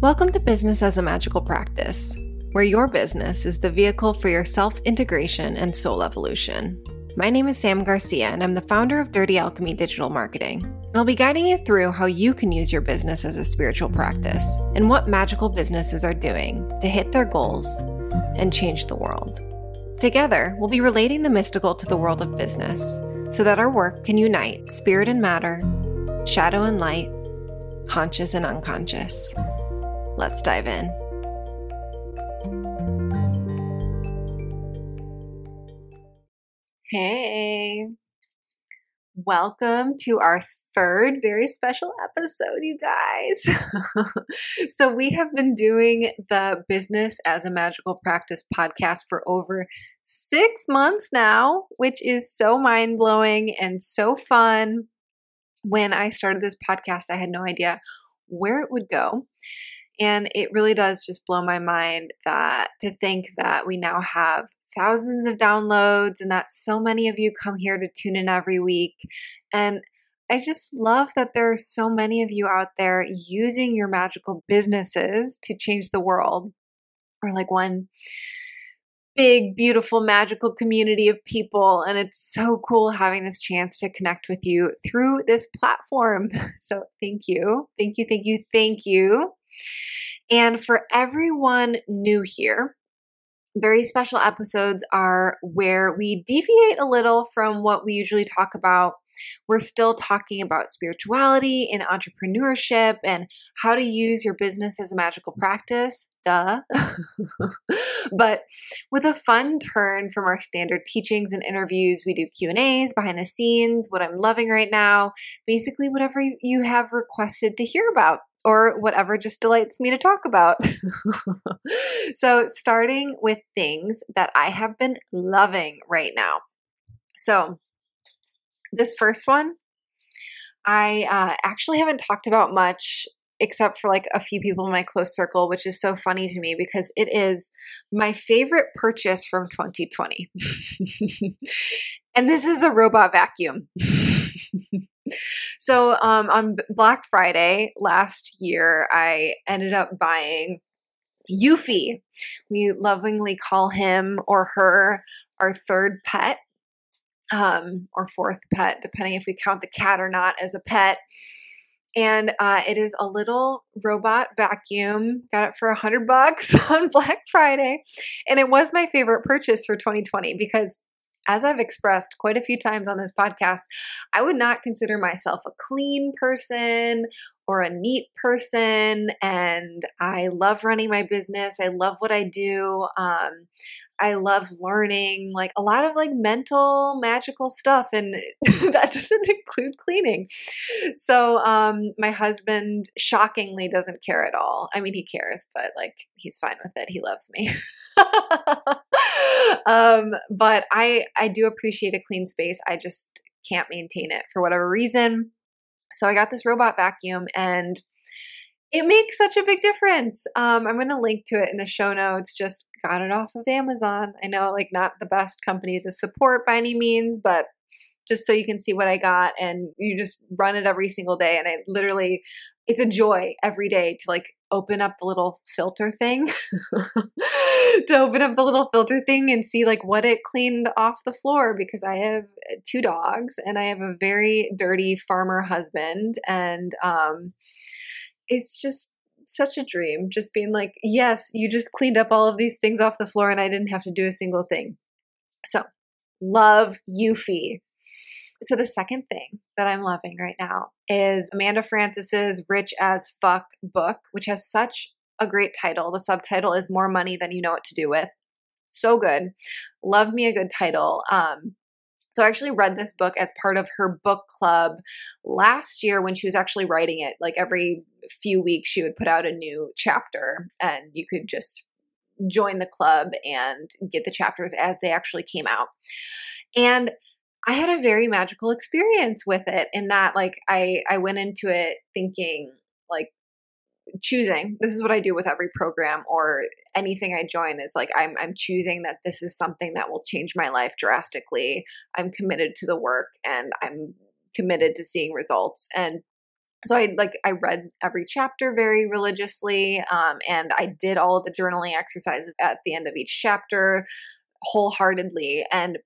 Welcome to Business as a Magical Practice, where your business is the vehicle for your self integration and soul evolution. My name is Sam Garcia, and I'm the founder of Dirty Alchemy Digital Marketing. And I'll be guiding you through how you can use your business as a spiritual practice and what magical businesses are doing to hit their goals and change the world. Together, we'll be relating the mystical to the world of business so that our work can unite spirit and matter, shadow and light, conscious and unconscious. Let's dive in. Hey, welcome to our third very special episode, you guys. so, we have been doing the Business as a Magical Practice podcast for over six months now, which is so mind blowing and so fun. When I started this podcast, I had no idea where it would go. And it really does just blow my mind that to think that we now have thousands of downloads and that so many of you come here to tune in every week. And I just love that there are so many of you out there using your magical businesses to change the world. Or like one big, beautiful, magical community of people. And it's so cool having this chance to connect with you through this platform. So thank you. Thank you. Thank you. Thank you. And for everyone new here, very special episodes are where we deviate a little from what we usually talk about. We're still talking about spirituality and entrepreneurship and how to use your business as a magical practice. Duh. but with a fun turn from our standard teachings and interviews, we do Q&As, behind the scenes, what I'm loving right now, basically whatever you have requested to hear about or whatever just delights me to talk about. so, starting with things that I have been loving right now. So, this first one, I uh, actually haven't talked about much except for like a few people in my close circle, which is so funny to me because it is my favorite purchase from 2020. and this is a robot vacuum. so um, on Black Friday last year, I ended up buying Eufy. We lovingly call him or her our third pet, um, or fourth pet, depending if we count the cat or not as a pet. And uh, it is a little robot vacuum. Got it for a hundred bucks on Black Friday, and it was my favorite purchase for 2020 because as I've expressed quite a few times on this podcast, I would not consider myself a clean person or a neat person. And I love running my business. I love what I do. Um, I love learning like a lot of like mental magical stuff and that doesn't include cleaning. So um my husband shockingly doesn't care at all. I mean he cares, but like he's fine with it. He loves me. um but I I do appreciate a clean space. I just can't maintain it for whatever reason. So I got this robot vacuum and it makes such a big difference. Um, I'm going to link to it in the show notes. Just got it off of Amazon. I know, like, not the best company to support by any means, but just so you can see what I got and you just run it every single day. And I literally, it's a joy every day to like open up the little filter thing, to open up the little filter thing and see like what it cleaned off the floor because I have two dogs and I have a very dirty farmer husband. And, um, it's just such a dream just being like yes you just cleaned up all of these things off the floor and i didn't have to do a single thing. So love eufy so the second thing that i'm loving right now is amanda frances's rich as fuck book which has such a great title. The subtitle is more money than you know what to do with. So good. Love me a good title. Um so I actually read this book as part of her book club last year when she was actually writing it. Like every few weeks, she would put out a new chapter, and you could just join the club and get the chapters as they actually came out. And I had a very magical experience with it in that like I I went into it thinking choosing. This is what i do with every program or anything i join is like i'm i'm choosing that this is something that will change my life drastically. I'm committed to the work and i'm committed to seeing results. And so I like I read every chapter very religiously, um, and I did all of the journaling exercises at the end of each chapter wholeheartedly. And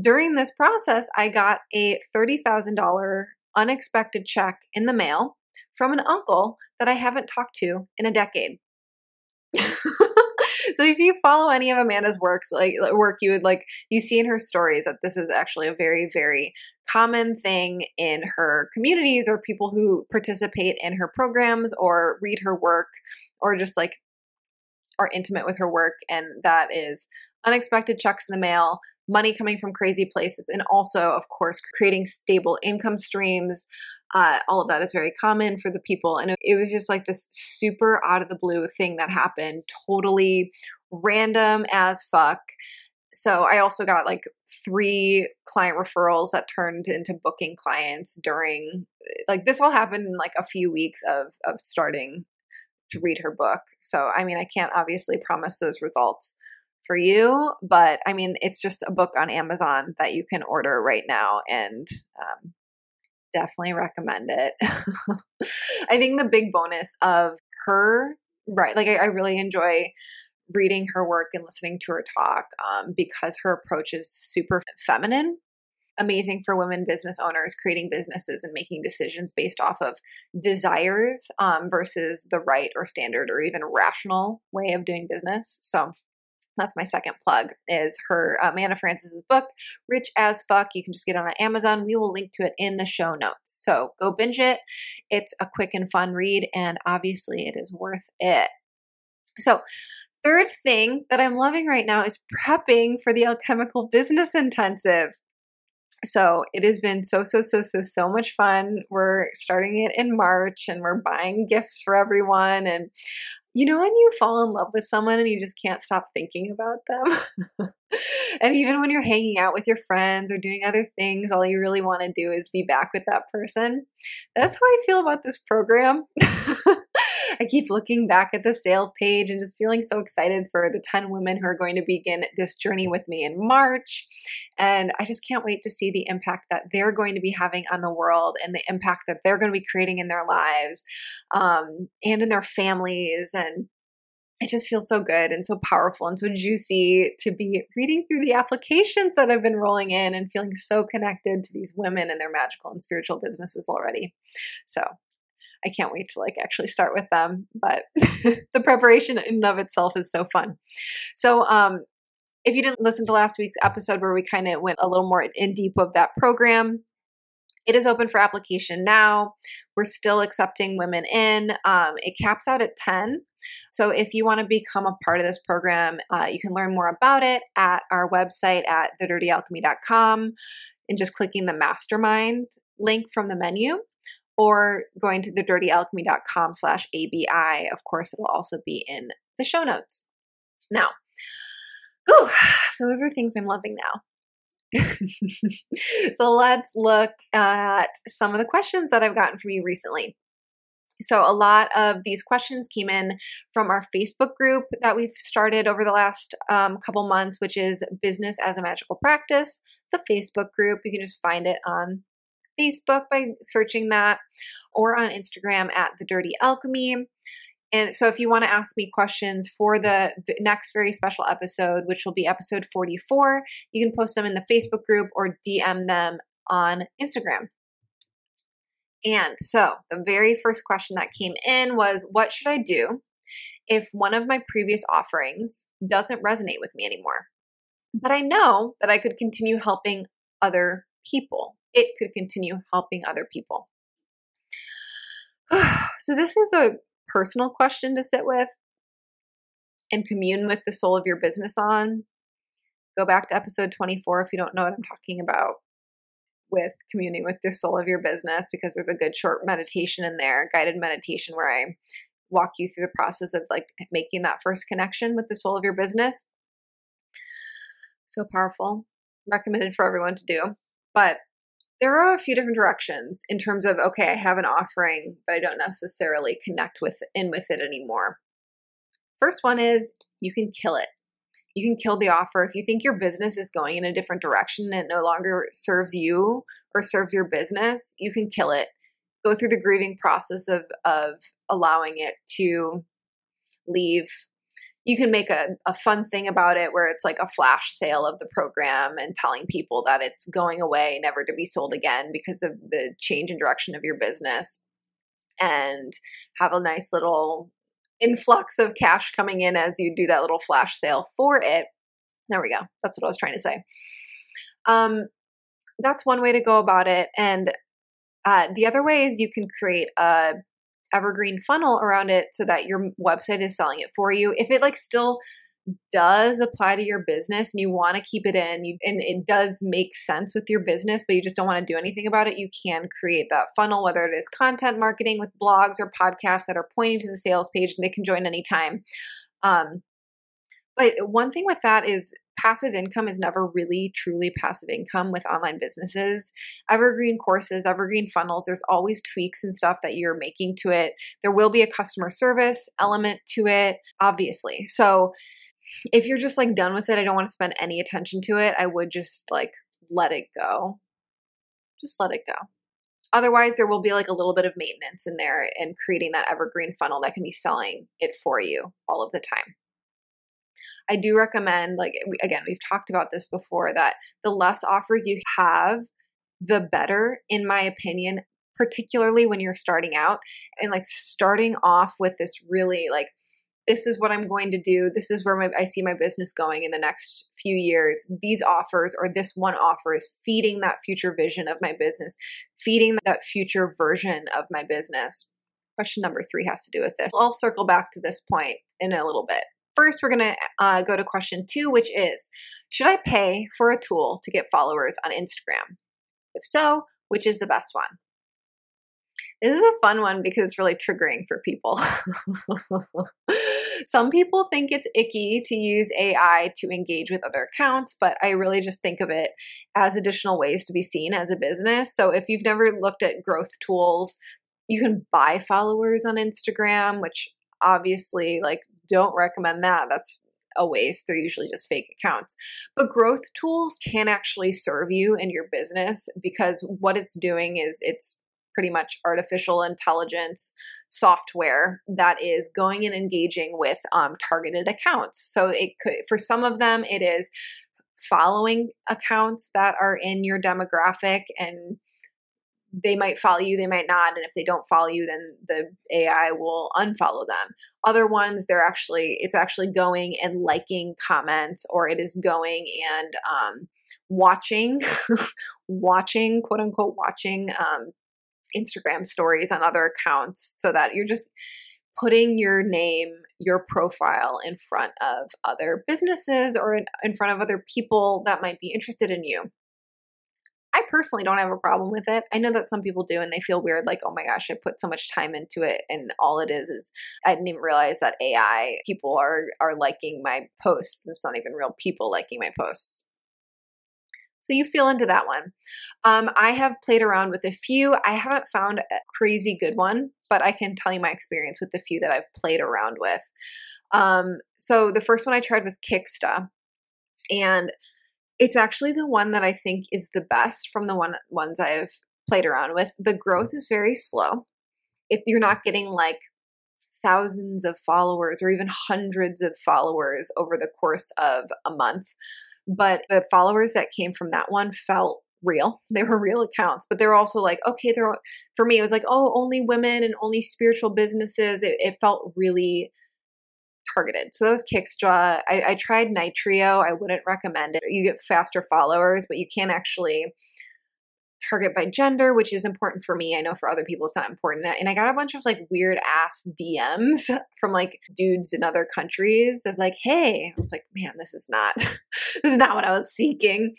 during this process, I got a thirty thousand dollar unexpected check in the mail from an uncle that I haven't talked to in a decade. so if you follow any of Amanda's works, like work, you would like you see in her stories that this is actually a very, very common thing in her communities or people who participate in her programs or read her work or just like are intimate with her work. And that is unexpected checks in the mail, money coming from crazy places, and also, of course, creating stable income streams. Uh, all of that is very common for the people. And it was just like this super out of the blue thing that happened, totally random as fuck. So I also got like three client referrals that turned into booking clients during like this all happened in like a few weeks of of starting to read her book. So I mean I can't obviously promise those results for you, but I mean it's just a book on Amazon that you can order right now and um, definitely recommend it. I think the big bonus of her, right? Like, I, I, really enjoy reading her work and listening to her talk um, because her approach is super feminine. Amazing for women business owners creating businesses and making decisions based off of desires um, versus the right or standard or even rational way of doing business. So, that's my second plug is her uh, Amanda Frances's book rich as fuck. You can just get it on amazon. We will link to it in the show notes. So go binge it. It's a quick and fun read and obviously it is worth it. So third thing that i'm loving right now is prepping for the alchemical business intensive so it has been so so so so so much fun. We're starting it in march and we're buying gifts for everyone and you know when you fall in love with someone and you just can't stop thinking about them and even when you're hanging out with your friends or doing other things all you really want to do is be back with that person. That's how i feel about this program I keep looking back at the sales page and just feeling so excited for the 10 women who are going to begin this journey with me in March. And I just can't wait to see the impact that they're going to be having on the world and the impact that they're going to be creating in their lives um, and in their families. And it just feels so good and so powerful and so juicy to be reading through the applications that I've been rolling in and feeling so connected to these women and their magical and spiritual businesses already. So I can't wait to like actually start with them. But the preparation in and of itself is so fun. So, um, if you didn't listen to last week's episode where we kind of went a little more in deep of that program, it is open for application now. We're still accepting women in. Um, it caps out at 10. So if you want to become a part of this program, uh, you can learn more about it at our website at thedirtyalchemy.com and just clicking the mastermind link from the menu or going to thedirtyalchemy.com slash ABI. Of course, it'll also be in the show notes. Now, so those are things I'm loving now. so let's look at some of the questions that I've gotten from you recently. So, a lot of these questions came in from our Facebook group that we've started over the last um, couple months, which is Business as a Magical Practice, the Facebook group. You can just find it on Facebook by searching that or on Instagram at The Dirty Alchemy. And so, if you want to ask me questions for the next very special episode, which will be episode 44, you can post them in the Facebook group or DM them on Instagram. And so, the very first question that came in was What should I do if one of my previous offerings doesn't resonate with me anymore? But I know that I could continue helping other people it could continue helping other people. so, this is a personal question to sit with and commune with the soul of your business on. Go back to episode 24 if you don't know what I'm talking about with communing with the soul of your business because there's a good short meditation in there, guided meditation where I walk you through the process of like making that first connection with the soul of your business. So powerful. Recommended for everyone to do. But there are a few different directions in terms of okay, I have an offering, but I don't necessarily connect with in with it anymore. First one is you can kill it. You can kill the offer. If you think your business is going in a different direction and it no longer serves you or serves your business, you can kill it. go through the grieving process of of allowing it to leave you can make a, a fun thing about it where it's like a flash sale of the program and telling people that it's going away, never to be sold again because of the change in direction of your business. And have a nice little influx of cash coming in as you do that little flash sale for it. There we go. That's what I was trying to say. Um, that's one way to go about it. And uh, the other way is you can create a evergreen funnel around it so that your website is selling it for you. If it like still does apply to your business and you want to keep it in you, and it does make sense with your business but you just don't want to do anything about it you can create that funnel whether it is content marketing with blogs or podcasts that are pointing to the sales page and they can join anytime um, but one thing with that is passive income is never really truly passive income with online businesses. Evergreen courses, evergreen funnels, there's always tweaks and stuff that you're making to it. There will be a customer service element to it, obviously. So if you're just like done with it, I don't want to spend any attention to it, I would just like let it go. Just let it go. Otherwise, there will be like a little bit of maintenance in there and creating that evergreen funnel that can be selling it for you all of the time. I do recommend, like, again, we've talked about this before, that the less offers you have, the better, in my opinion, particularly when you're starting out and like starting off with this really like, this is what I'm going to do. This is where my, I see my business going in the next few years. These offers or this one offer is feeding that future vision of my business, feeding that future version of my business. Question number three has to do with this. I'll circle back to this point in a little bit. First, we're going to uh, go to question two, which is Should I pay for a tool to get followers on Instagram? If so, which is the best one? This is a fun one because it's really triggering for people. Some people think it's icky to use AI to engage with other accounts, but I really just think of it as additional ways to be seen as a business. So if you've never looked at growth tools, you can buy followers on Instagram, which obviously like don't recommend that. That's a waste. They're usually just fake accounts. But growth tools can actually serve you in your business because what it's doing is it's pretty much artificial intelligence software that is going and engaging with um, targeted accounts. So it could, for some of them, it is following accounts that are in your demographic and they might follow you, they might not. And if they don't follow you, then the AI will unfollow them. Other ones, they're actually, it's actually going and liking comments or it is going and um, watching, watching, quote unquote, watching um, Instagram stories on other accounts so that you're just putting your name, your profile in front of other businesses or in, in front of other people that might be interested in you. I personally don't have a problem with it. I know that some people do and they feel weird, like, oh my gosh, I put so much time into it. And all it is is I didn't even realize that AI people are are liking my posts. It's not even real people liking my posts. So you feel into that one. Um, I have played around with a few. I haven't found a crazy good one, but I can tell you my experience with the few that I've played around with. Um, so the first one I tried was Kicksta. And it's actually the one that I think is the best from the one ones I've played around with. The growth is very slow. If you're not getting like thousands of followers or even hundreds of followers over the course of a month, but the followers that came from that one felt real. They were real accounts, but they're also like, okay, they're for me, it was like, oh, only women and only spiritual businesses. It, it felt really targeted. So that was Kicksta. I, I tried Nitreo. I wouldn't recommend it. You get faster followers, but you can't actually target by gender, which is important for me. I know for other people it's not important. And I got a bunch of like weird ass DMs from like dudes in other countries of like, hey, I was like, man, this is not this is not what I was seeking.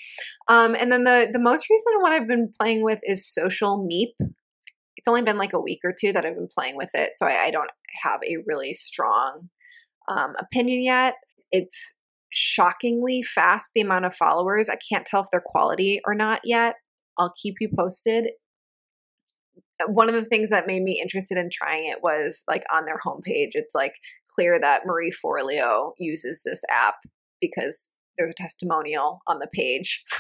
Um, and then the the most recent one I've been playing with is Social Meep. It's only been like a week or two that I've been playing with it, so I, I don't have a really strong um, opinion yet. It's shockingly fast, the amount of followers. I can't tell if they're quality or not yet. I'll keep you posted. One of the things that made me interested in trying it was like on their homepage, it's like clear that Marie Forleo uses this app because there's a testimonial on the page.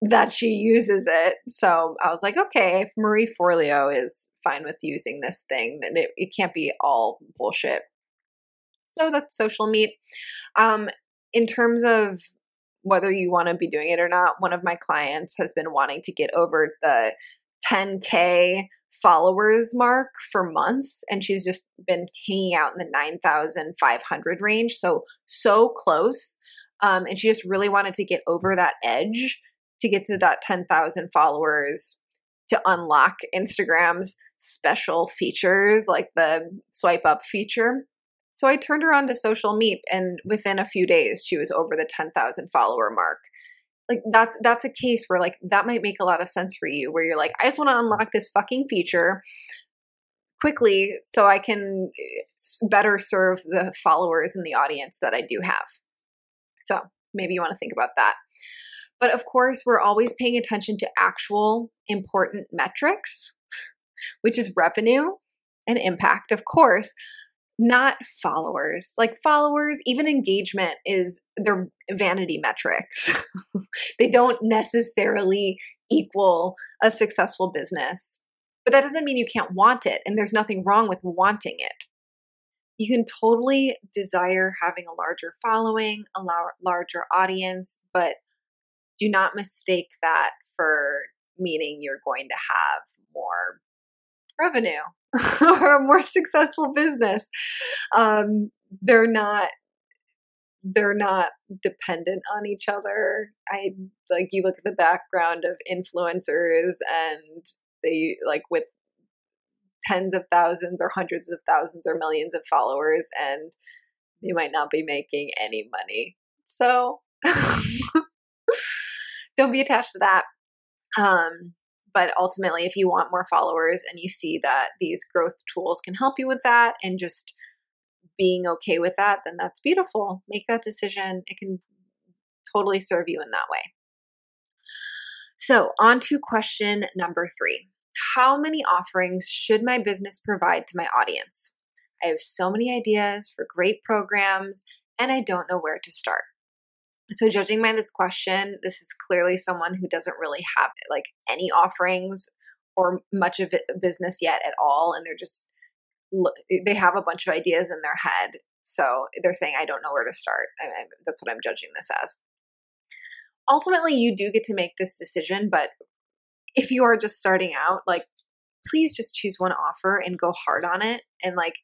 that she uses it. So I was like, okay, if Marie Forleo is fine with using this thing, then it, it can't be all bullshit. So that's social meet. Um, in terms of whether you want to be doing it or not, one of my clients has been wanting to get over the 10K followers mark for months and she's just been hanging out in the 9,500 range. So, so close. Um, and she just really wanted to get over that edge to get to that 10,000 followers to unlock Instagram's special features like the swipe up feature. So I turned her on to social meet and within a few days she was over the 10,000 follower mark. Like that's that's a case where like that might make a lot of sense for you where you're like I just want to unlock this fucking feature quickly so I can eh, better serve the followers and the audience that I do have. So, maybe you want to think about that. But of course, we're always paying attention to actual important metrics, which is revenue and impact, of course not followers. Like followers, even engagement is their vanity metrics. they don't necessarily equal a successful business. But that doesn't mean you can't want it, and there's nothing wrong with wanting it. You can totally desire having a larger following, a larger audience, but do not mistake that for meaning you're going to have more revenue or a more successful business. Um, they're not they're not dependent on each other. I like you look at the background of influencers and they like with tens of thousands or hundreds of thousands or millions of followers and they might not be making any money. So don't be attached to that. Um, but ultimately, if you want more followers and you see that these growth tools can help you with that and just being okay with that, then that's beautiful. Make that decision. It can totally serve you in that way. So, on to question number three How many offerings should my business provide to my audience? I have so many ideas for great programs, and I don't know where to start. So, judging by this question, this is clearly someone who doesn't really have like any offerings or much of it, business yet at all, and they're just they have a bunch of ideas in their head. So they're saying, "I don't know where to start." I, that's what I'm judging this as. Ultimately, you do get to make this decision, but if you are just starting out, like please just choose one offer and go hard on it, and like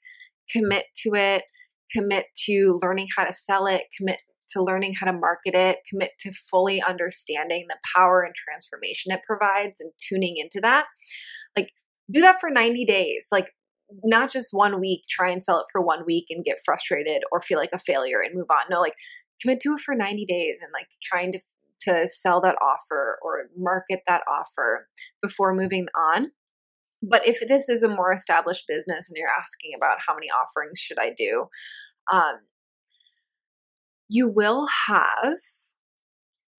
commit to it. Commit to learning how to sell it. Commit to learning how to market it, commit to fully understanding the power and transformation it provides and tuning into that. Like, do that for 90 days. Like, not just one week, try and sell it for one week and get frustrated or feel like a failure and move on. No, like, commit to it for 90 days and like trying to to sell that offer or market that offer before moving on. But if this is a more established business and you're asking about how many offerings should I do, um, you will have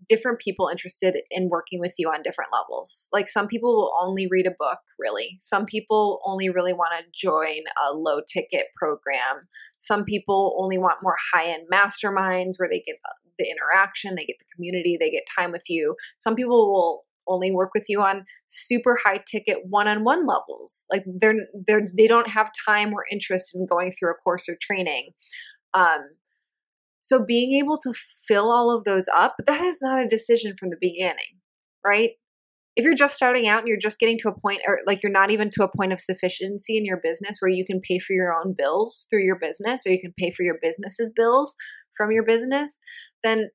different people interested in working with you on different levels. Like some people will only read a book, really. Some people only really want to join a low ticket program. Some people only want more high end masterminds where they get the interaction, they get the community, they get time with you. Some people will only work with you on super high ticket one-on-one levels like they're they're they don't have time or interest in going through a course or training um, so being able to fill all of those up, that is not a decision from the beginning, right? If you're just starting out and you're just getting to a point, or like you're not even to a point of sufficiency in your business where you can pay for your own bills through your business or you can pay for your business's bills from your business, then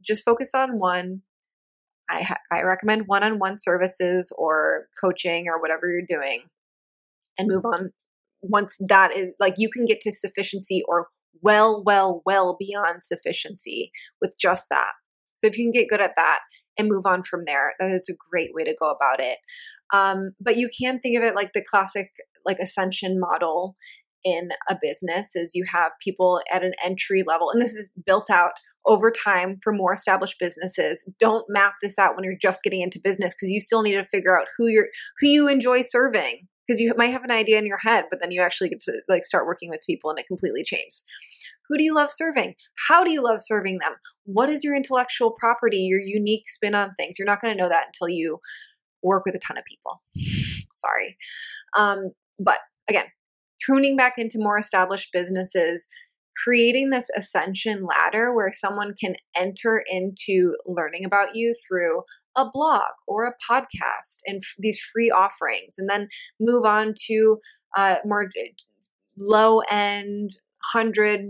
just focus on one. I, I recommend one on one services or coaching or whatever you're doing and move on once that is like you can get to sufficiency or well, well, well beyond sufficiency with just that. So if you can get good at that and move on from there, that is a great way to go about it. Um, but you can think of it like the classic like ascension model in a business is you have people at an entry level and this is built out over time for more established businesses don't map this out when you're just getting into business because you still need to figure out who you're who you enjoy serving because you might have an idea in your head, but then you actually get to like start working with people and it completely changes. Who do you love serving? How do you love serving them? What is your intellectual property, your unique spin on things? You're not going to know that until you work with a ton of people. Sorry. Um, but again, tuning back into more established businesses, creating this ascension ladder where someone can enter into learning about you through a blog or a podcast and f- these free offerings, and then move on to uh, more low end, hundred,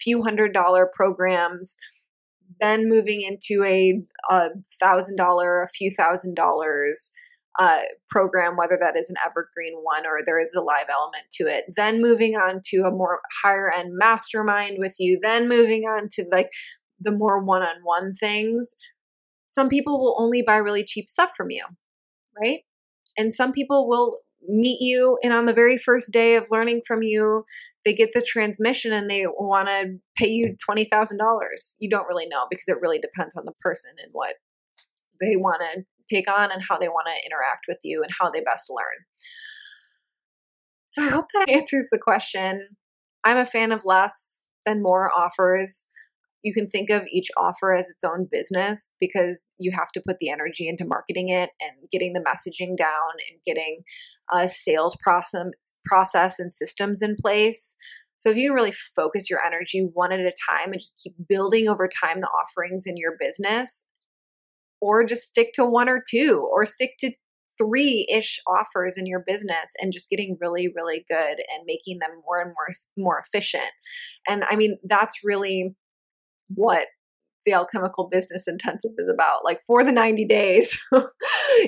few hundred dollar programs. Then moving into a, a thousand dollar, a few thousand dollars, uh, program, whether that is an evergreen one or there is a live element to it. Then moving on to a more higher end mastermind with you. Then moving on to like the more one on one things. Some people will only buy really cheap stuff from you, right? And some people will meet you and on the very first day of learning from you they get the transmission and they want to pay you $20,000 you don't really know because it really depends on the person and what they want to take on and how they want to interact with you and how they best learn. So I hope that answers the question. I'm a fan of less than more offers. You can think of each offer as its own business because you have to put the energy into marketing it and getting the messaging down and getting a sales process process and systems in place. So if you really focus your energy one at a time and just keep building over time the offerings in your business, or just stick to one or two or stick to three ish offers in your business and just getting really really good and making them more and more more efficient and i mean that's really what the alchemical business intensive is about like for the 90 days.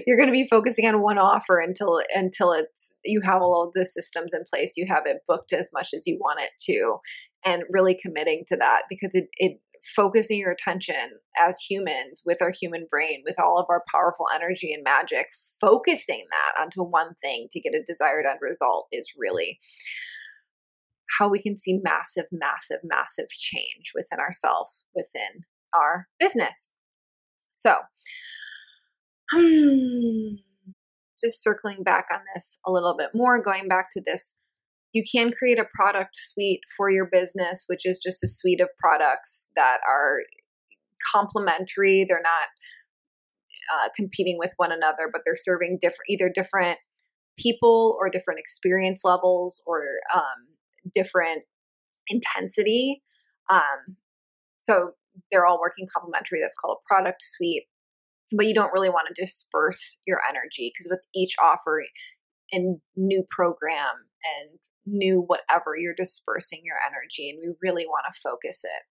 You're going to be focusing on one offer until until it's you have all of the systems in place you have it booked as much as you want it to and really committing to that because it, it focusing your attention as humans with our human brain, with all of our powerful energy and magic, focusing that onto one thing to get a desired end result is really how we can see massive, massive, massive change within ourselves, within our business. So, just circling back on this a little bit more, going back to this you can create a product suite for your business, which is just a suite of products that are complementary. They're not uh, competing with one another, but they're serving different, either different people or different experience levels or um, different intensity. Um, so they're all working complementary. That's called a product suite. But you don't really want to disperse your energy because with each offer and new program and new whatever, you're dispersing your energy, and we really want to focus it.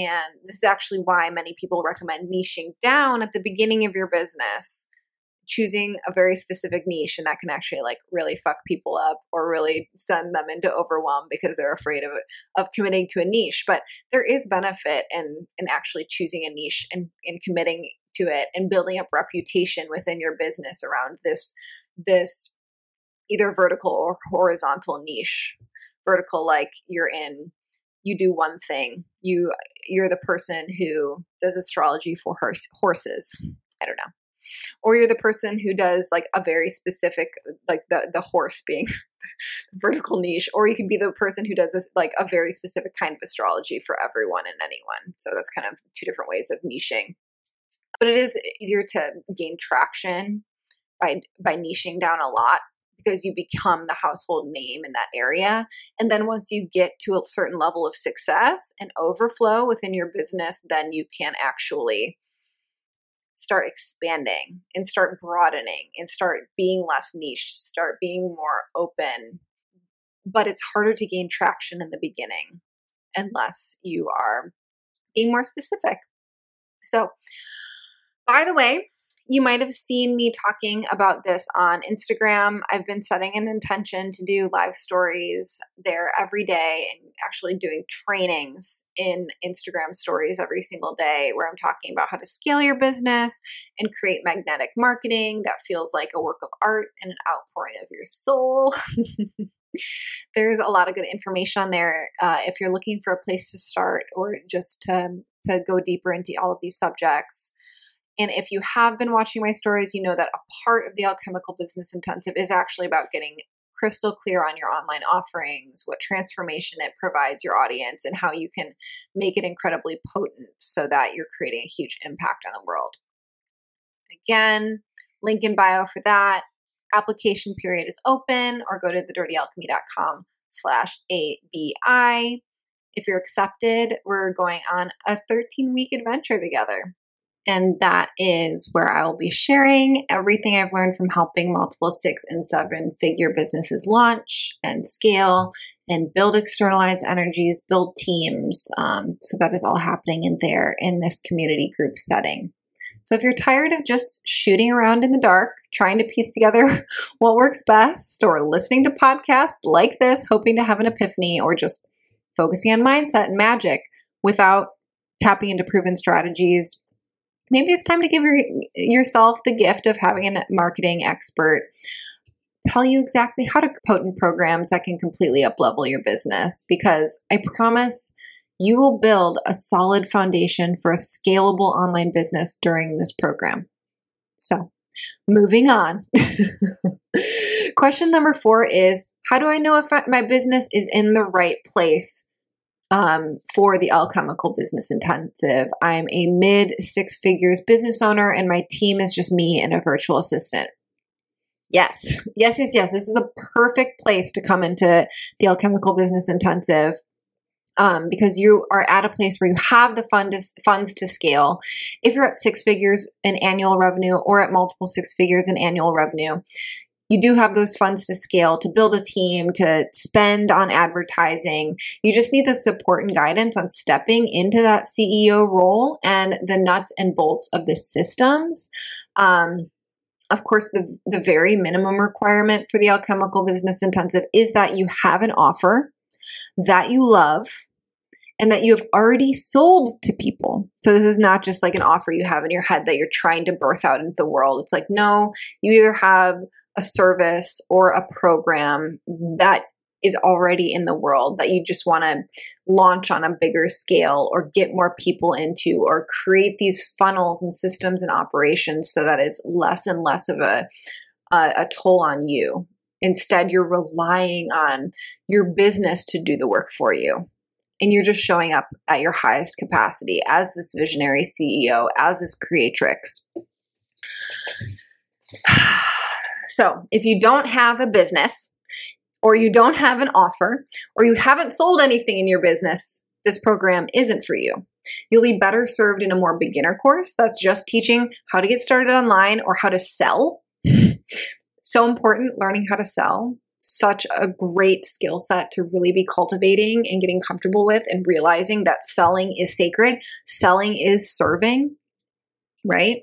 And this is actually why many people recommend niching down at the beginning of your business, choosing a very specific niche, and that can actually like really fuck people up or really send them into overwhelm because they're afraid of of committing to a niche. But there is benefit in in actually choosing a niche and, and committing to it and building up reputation within your business around this this either vertical or horizontal niche. Vertical, like you're in, you do one thing. You you're the person who does astrology for horse, horses. I don't know. Or you're the person who does like a very specific, like the the horse being vertical niche. Or you could be the person who does this like a very specific kind of astrology for everyone and anyone. So that's kind of two different ways of niching. But it is easier to gain traction by by niching down a lot because you become the household name in that area. And then once you get to a certain level of success and overflow within your business, then you can actually start expanding and start broadening and start being less niche, start being more open. But it's harder to gain traction in the beginning unless you are being more specific. So, by the way, you might have seen me talking about this on Instagram. I've been setting an intention to do live stories there every day and actually doing trainings in Instagram stories every single day where I'm talking about how to scale your business and create magnetic marketing that feels like a work of art and an outpouring of your soul. There's a lot of good information on there uh, if you're looking for a place to start or just to, to go deeper into all of these subjects And if you have been watching my stories, you know that a part of the Alchemical Business Intensive is actually about getting crystal clear on your online offerings, what transformation it provides your audience, and how you can make it incredibly potent so that you're creating a huge impact on the world. Again, link in bio for that. Application period is open, or go to thedirtyalchemy.com slash ABI. If you're accepted, we're going on a 13 week adventure together. And that is where I will be sharing everything I've learned from helping multiple six and seven figure businesses launch and scale and build externalized energies, build teams. Um, so that is all happening in there in this community group setting. So if you're tired of just shooting around in the dark, trying to piece together what works best, or listening to podcasts like this, hoping to have an epiphany, or just focusing on mindset and magic without tapping into proven strategies, maybe it's time to give your, yourself the gift of having a marketing expert tell you exactly how to potent programs that can completely uplevel your business because I promise you will build a solid foundation for a scalable online business during this program. So, moving on. Question number 4 is how do I know if my business is in the right place um, for the Alchemical Business Intensive. I'm a mid six figures business owner, and my team is just me and a virtual assistant. Yes, yes, yes, yes. This is a perfect place to come into the Alchemical Business Intensive um, because you are at a place where you have the fund to, funds to scale. If you're at six figures in annual revenue or at multiple six figures in annual revenue, you do have those funds to scale, to build a team, to spend on advertising. You just need the support and guidance on stepping into that CEO role and the nuts and bolts of the systems. Um, of course, the, the very minimum requirement for the alchemical business intensive is that you have an offer that you love and that you have already sold to people. So this is not just like an offer you have in your head that you're trying to birth out into the world. It's like, no, you either have a service or a program that is already in the world that you just want to launch on a bigger scale or get more people into or create these funnels and systems and operations so that it's less and less of a a, a toll on you. Instead you're relying on your business to do the work for you. And you're just showing up at your highest capacity as this visionary CEO as this creatrix So if you don't have a business, or you don't have an offer, or you haven't sold anything in your business, this program isn't for you. You'll be better served in a more beginner course that's just teaching how to get started online or how to sell. so important learning how to sell. Such a great skill set to really be cultivating and getting comfortable with and realizing that selling is sacred, selling is serving, right?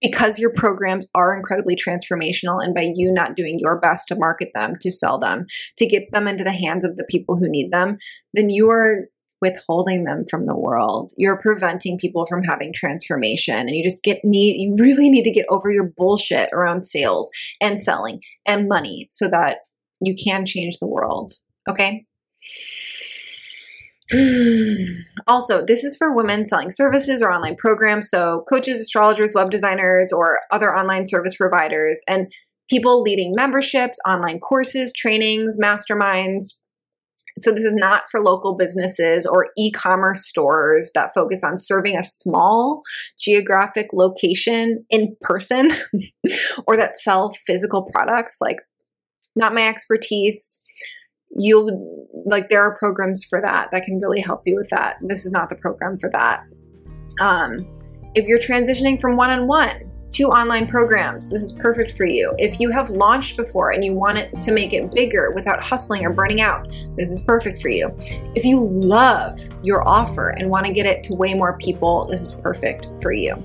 Because your programs are incredibly transformational and by you not doing your best to market them to sell them to get them into the hands of the people who need them then you are withholding them from the world. You're preventing people from having transformation. And you just get need you really need to get over your bullshit around sales and selling and money so that you can change the world. Okay also, this is for women selling services or online programs. So, coaches, astrologers, web designers, or other online service providers, and people leading memberships, online courses, trainings, masterminds. So, this is not for local businesses or e commerce stores that focus on serving a small geographic location in person or that sell physical products. Like, not my expertise you'll like there are programs for that that can really help you with that. This is not the program for that. Um, if you're transitioning from one-on-one to online programs this is perfect for you. If you have launched before and you want it to make it bigger without hustling or burning out this is perfect for you. If you love your offer and want to get it to way more people this is perfect for you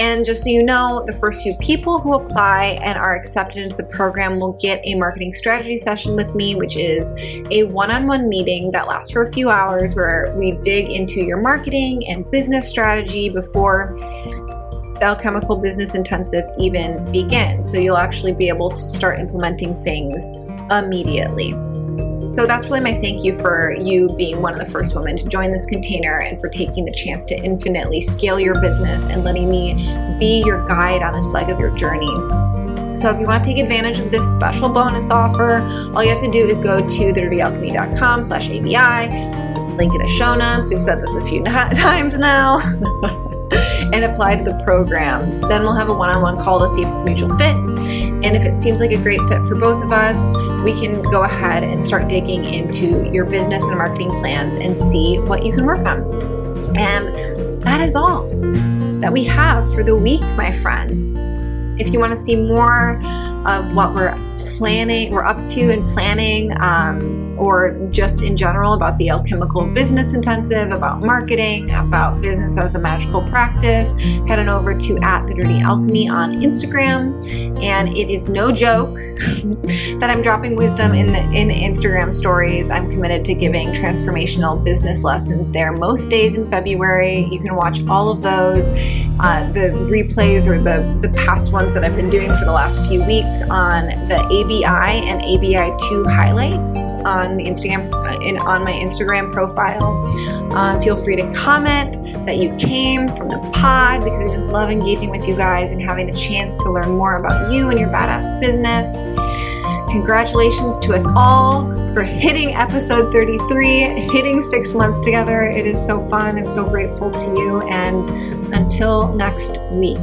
and just so you know, the first few people who apply and are accepted into the program will get a marketing strategy session with me, which is a one on one meeting that lasts for a few hours where we dig into your marketing and business strategy before the alchemical business intensive even begins. So you'll actually be able to start implementing things immediately. So that's really my thank you for you being one of the first women to join this container and for taking the chance to infinitely scale your business and letting me be your guide on this leg of your journey. So if you want to take advantage of this special bonus offer, all you have to do is go to thedirtyalchemy.com slash ABI, link in the show notes. We've said this a few times now. and apply to the program. Then we'll have a one on one call to see if it's mutual fit. And if it seems like a great fit for both of us, we can go ahead and start digging into your business and marketing plans and see what you can work on. And that is all that we have for the week, my friends. If you want to see more of what we're planning, we're up to and planning, um, or just in general about the Alchemical Business Intensive, about marketing, about business as a magical practice, head on over to at the Dirty Alchemy on Instagram. And it is no joke that I'm dropping wisdom in the in Instagram stories. I'm committed to giving transformational business lessons there most days in February. You can watch all of those, uh, the replays or the the past ones that I've been doing for the last few weeks on the ABI and ABI2 highlights on the Instagram uh, in on my Instagram profile. Um, feel free to comment that you came from the pod because I just love engaging with you guys and having the chance to learn more about you and your badass business. Congratulations to us all for hitting episode 33, hitting six months together. It is so fun. I'm so grateful to you. And until next week.